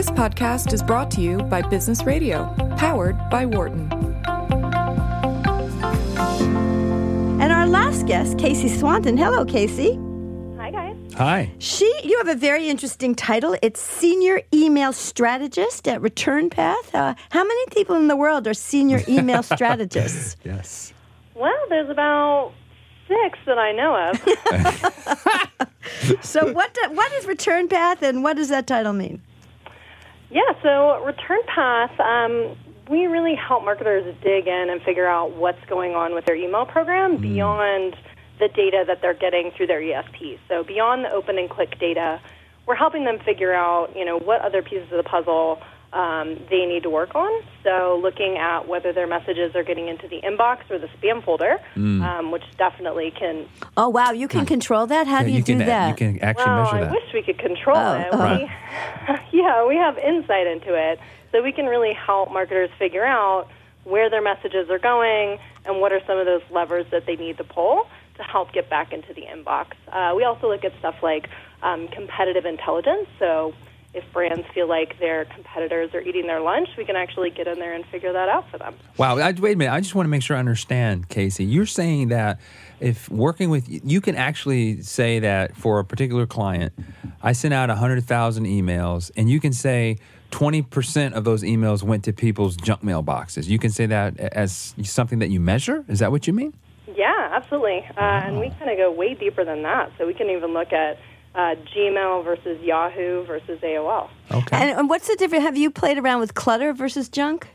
This podcast is brought to you by Business Radio, powered by Wharton. And our last guest, Casey Swanton. Hello, Casey. Hi, guys. Hi. She, you have a very interesting title. It's Senior Email Strategist at Return Path. Uh, how many people in the world are senior email strategists? Yes. Well, there's about six that I know of. so, what do, what is Return Path, and what does that title mean? Yeah, so Return Path, um, we really help marketers dig in and figure out what's going on with their email program beyond the data that they're getting through their ESP. So beyond the open and click data, we're helping them figure out, you know, what other pieces of the puzzle um, they need to work on. So looking at whether their messages are getting into the inbox or the spam folder, um, which definitely can Oh, wow, you can control that? How do Yeah, you, do can, that? You can actually well, measure I that. wish we could control Oh, it. uh-huh. We, yeah, we have insight into it, so we can really help marketers figure out where their messages are going and what are some of those levers that they need to pull to help get back into the inbox. Uh, we also look at stuff like um, competitive intelligence. So if brands feel like their competitors are eating their lunch, we can actually get in there and figure that out for them. Wow. I, wait a minute. I just want to make sure I understand, Casey. You're saying that if working with you can actually say that for a particular client, I sent out 100,000 emails, and you can say 20% of those emails went to people's junk mail boxes. You can say that as something that you measure? Is that what you mean? Yeah, absolutely. Uh, And we kind of go way deeper than that. So we can even look at uh, Gmail versus Yahoo versus AOL. Okay. and, and what's the difference? Have you played around with clutter versus junk?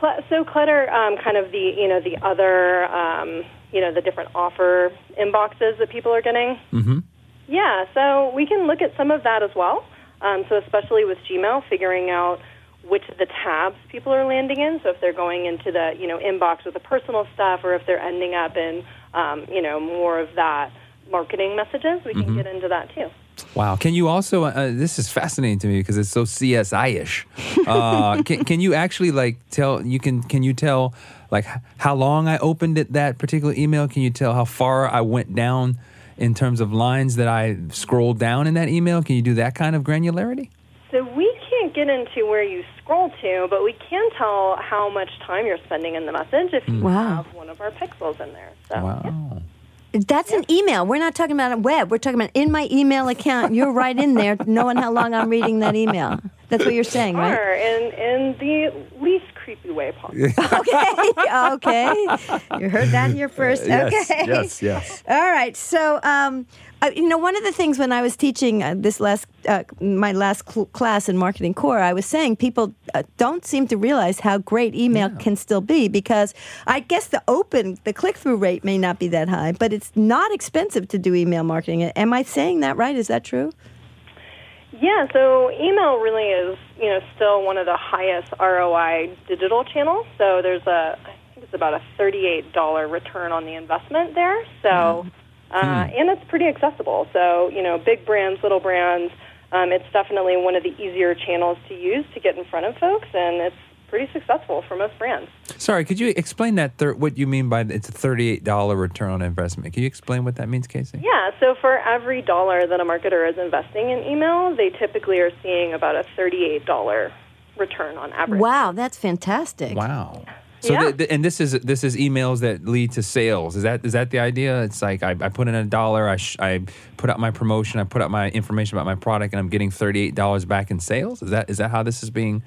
Cl- so clutter, um, kind of the you know the other um, you know the different offer inboxes that people are getting. mm-hmm. Yeah, so we can look at some of that as well. Um, so especially with Gmail, figuring out which of the tabs people are landing in. So if they're going into the you know inbox with the personal stuff, or if they're ending up in um, you know more of that marketing messages, we can get into that too. Wow. Can you also, uh, this is fascinating to me because it's so CSI ish. Uh, can, can you actually like tell, you can, can you tell like how long I opened it, that particular email? Can you tell how far I went down in terms of lines that I scrolled down in that email? Can you do that kind of granularity? So we can't get into where you scroll to, but we can tell how much time you're spending in the message if you Wow. have one of our pixels in there. So yeah. Wow. That's an email. We're not talking about a web. We're talking about in my email account. You're right in there, knowing how long I'm reading that email. That's what you're saying, right? Are in in the least creepy way possible. okay, okay. You heard that here first. Yes, okay. yes, yes. All right. So, um, uh, you know, one of the things when I was teaching uh, this last, uh, my last cl- class in marketing core, I was saying people uh, don't seem to realize how great email can still be because I guess the open, the click through rate may not be that high, but it's not expensive to do email marketing. Am I saying that right? Is that true? Yeah, so email really is, you know, still one of the highest ROI digital channels. So there's a, I think it's about a $38 return on the investment there. So, uh, and it's pretty accessible. So, you know, big brands, little brands, um, it's definitely one of the easier channels to use to get in front of folks, and it's pretty successful for most brands. Sorry, could you explain that, thir- what you mean by it's a $38 return on investment? Can you explain what that means, Casey? Yeah, so for every dollar that a marketer is investing in email, they typically are seeing about a $38 return on average. Wow, that's fantastic. Wow. So Yeah. and this is this is emails that lead to sales. Is that is that the idea? It's like I, I put in a dollar, I sh- I put out my promotion, I put out my information about my product, and I'm getting thirty eight dollars back in sales. Is that is that how this is being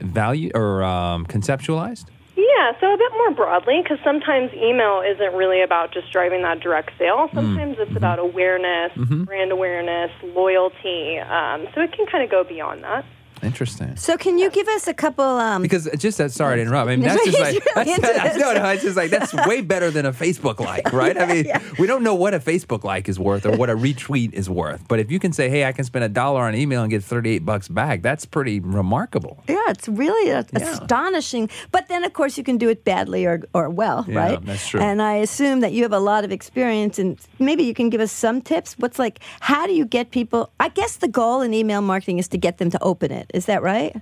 valued or um, conceptualized? Yeah, so a bit more broadly, because sometimes email isn't really about just driving that direct sale. Sometimes it's about awareness, brand awareness, loyalty. Um, so it can kind of go beyond that. Interesting. So, can you give us a couple? Um, Because just that, sorry to interrupt. I mean, that's just like that's, that's, no, no, it's just like that's way better than a Facebook like, right? I mean, we don't know what a Facebook like is worth or what a retweet is worth, but if you can say, "Hey, I can spend a dollar on email and get thirty-eight bucks back," that's pretty remarkable. Yeah, it's really a- astonishing. But then, of course, you can do it badly or, or well, Yeah, right? that's true. And I assume that you have a lot of experience, and maybe you can give us some tips. What's like, how do you get people? I guess the goal in email marketing is to get them to open it. Is that right?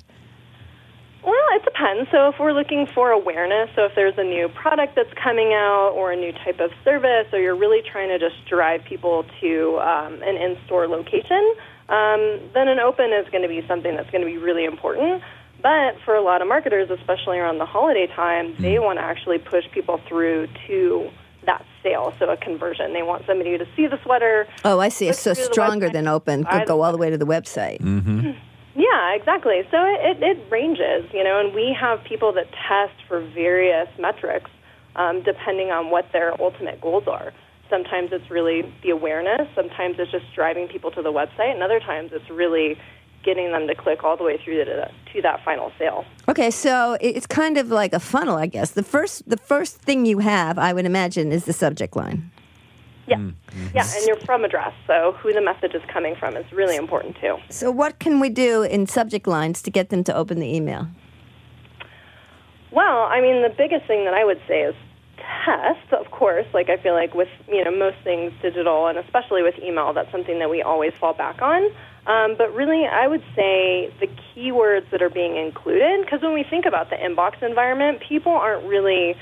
Well, it depends. So if we're looking for awareness, so if there's a new product that's coming out or a new type of service, or you're really trying to just drive people to um, an in-store location, um, then an open is going to be something that's going to be really important. But for a lot of marketers, especially around the holiday time, they want to actually push people through to that sale, so a conversion. They want somebody to see the sweater. Oh, I see. So Click through the stronger website. than open. Could go all the way to the website. Yeah, exactly. So it, it, it ranges, you know, and we have people that test for various metrics um, depending on what their ultimate goals are. Sometimes it's really the awareness, sometimes it's just driving people to the website, and other times it's really getting them to click all the way through to, to that final sale. Okay, so it's kind of like a funnel, I guess. The first, the first thing you have, I would imagine, is the subject line. Yeah. Yeah, and your from address, so who the message is coming from is really important too. So, what can we do in subject lines to get them to open the email? Well, I mean, the biggest thing that I would say is test, of course. Like I feel like with you know most things digital, and especially with email, that's something that we always fall back on. Um, but really, I would say the keywords that are being included, because when we think about the inbox environment, people aren't really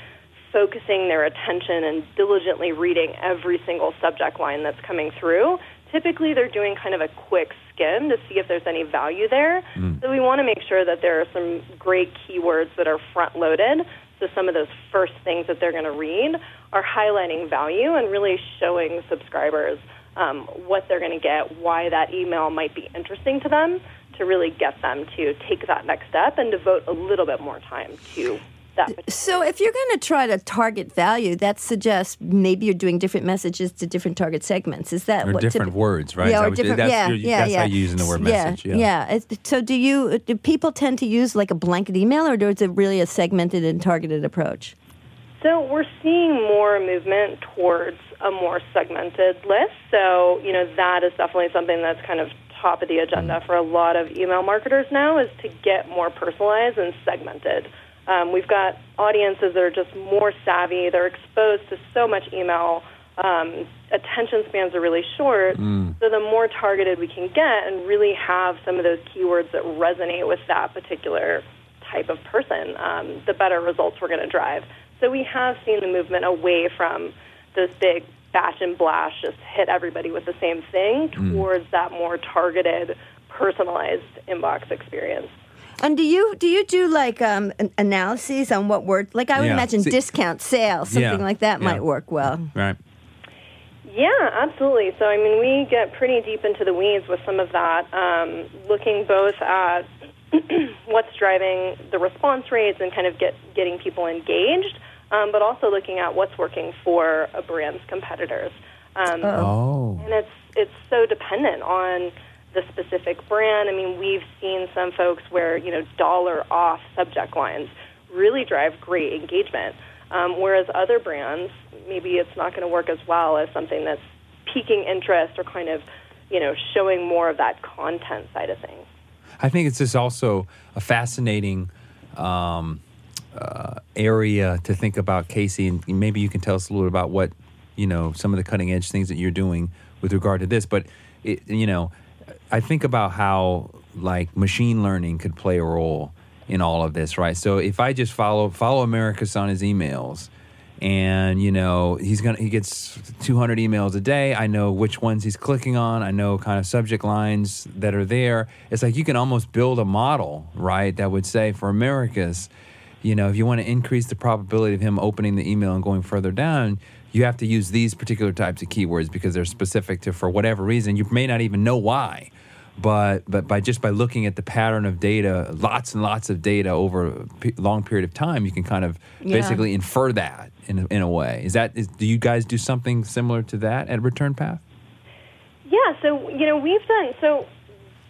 focusing their attention and diligently reading every single subject line that's coming through. Typically, they're doing kind of a quick skim to see if there's any value there. So we want to make sure that there are some great keywords that are front loaded. So some of those first things that they're going to read are highlighting value and really showing subscribers um, what they're going to get, why that email might be interesting to them, to really get them to take that next step and devote a little bit more time to So, if you're going to try to target value, that suggests maybe you're doing different messages to different target segments. Is that Or what different typ- words, right? Yeah, or what you- different. that's yeah, your- yeah, that's yeah. how you're using the word message, yeah. yeah. It's- So, do you do people tend to use like a blanket email, or is it really a segmented and targeted approach? So we're seeing more movement towards a more segmented list. So, you know, that is definitely something that's kind of top of the agenda mm. for a lot of email marketers now is to get more personalized and segmented. Um, we've got audiences that are just more savvy. They're exposed to so much email. Um, attention spans are really short. So the more targeted we can get and really have some of those keywords that resonate with that particular type of person, um, the better results we're going to drive. So we have seen the movement away from those big batch and blast, just hit everybody with the same thing, towards that more targeted, personalized inbox experience. And do you do you do like um, analyses on what word? Like I would Yeah. imagine See- discount sales, something Yeah, like that yeah. might work well. Right. Yeah, absolutely. So, I mean, we get pretty deep into the weeds with some of that, um, looking both at what's driving the response rates and kind of get getting people engaged, um, but also looking at what's working for a brand's competitors. Um, Oh. and it's it's so dependent on the specific brand. I mean, we've seen some folks where you know dollar off subject lines really drive great engagement, um, whereas other brands maybe it's not going to work as well as something that's piquing interest or kind of you know showing more of that content side of things. I think it's just also a fascinating um, uh, area to think about, Casey, and maybe you can tell us a little bit about what you know some of the cutting edge things that you're doing with regard to this. But it, you know, I think about how like machine learning could play a role in all of this, right? So if I just follow follow Americus on his emails. And you know he's gonna he gets 200 emails a day. I know which ones he's clicking on. I know kind of subject lines that are there. It's like you can almost build a model, right? That would say for Americus, you know, if you want to increase the probability of him opening the email and going further down, you have to use these particular types of keywords because they're specific to for whatever reason. You may not even know why, but but by just by looking at the pattern of data, lots and lots of data over a long period of time, you can kind of Yeah. basically infer that in a, in a way. Is that is, do you guys do something similar to that at Return Path? Yeah, so you know we've done so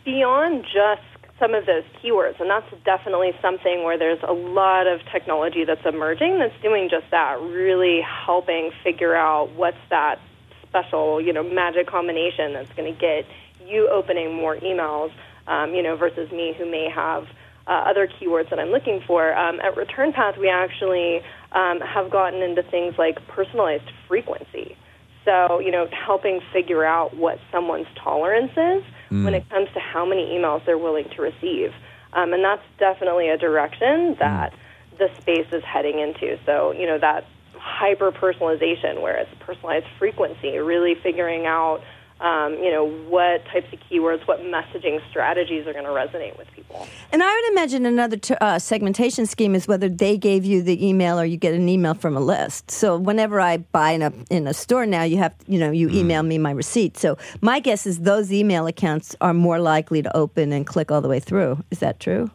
beyond just some of those keywords, and that's definitely something where there's a lot of technology that's emerging that's doing just that, really helping figure out what's that special, you know, magic combination that's going to get you opening more emails, um, you know, versus me who may have uh, other keywords that I'm looking for. Um, at Return Path, we actually um, have gotten into things like personalized frequency. So, you know, helping figure out what someone's tolerance is when it comes to how many emails they're willing to receive. Um, and that's definitely a direction that the space is heading into. So, you know, that hyper personalization where it's personalized frequency, really figuring out um, you know, what types of keywords, what messaging strategies are going to resonate with people. And I would imagine another t- uh, segmentation scheme is whether they gave you the email or you get an email from a list. So whenever I buy in a in a store now, you have you know you email me my receipt. So my guess is those email accounts are more likely to open and click all the way through. Is that true?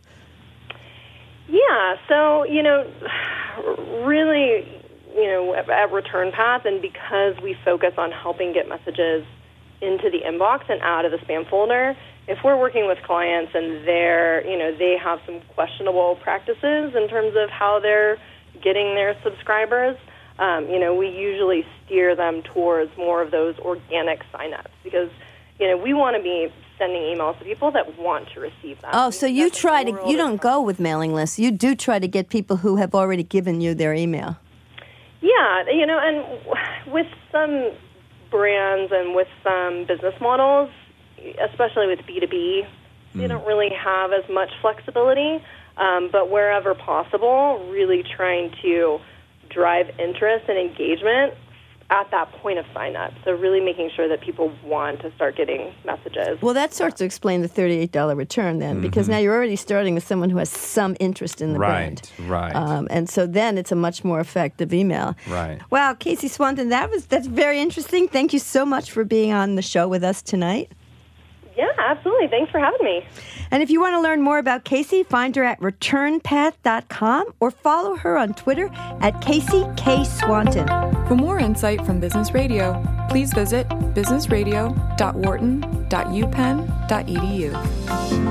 Yeah. So you know, really, you know, at, at Return Path, and because we focus on helping get messages into the inbox and out of the spam folder. If we're working with clients and they're, you know, they have some questionable practices in terms of how they're getting their subscribers, um, you know, we usually steer them towards more of those organic signups because, you know, we want to be sending emails to people that want to receive them. Oh, so you try to you don't go with mailing lists. You do try to get people who have already given you their email. Yeah, you know, and with some brands and with some business models, especially with B2B, mm. they don't really have as much flexibility. Um, but wherever possible, really trying to drive interest and engagement at that point of sign up. So really making sure that people want to start getting messages. Well, that starts to explain the $38 return then, mm-hmm. because now you're already starting with someone who has some interest in the right, brand. Right, right. Um, and so then it's a much more effective email. Right. Wow, Casey Swanton, that was that's very interesting. Thank you so much for being on the show with us tonight. Yeah, absolutely. Thanks for having me. And if you want to learn more about Casey, find her at returnpath.com or follow her on Twitter at Casey K. Swanton. For more insight from Business Radio, please visit businessradio.wharton.upenn.edu.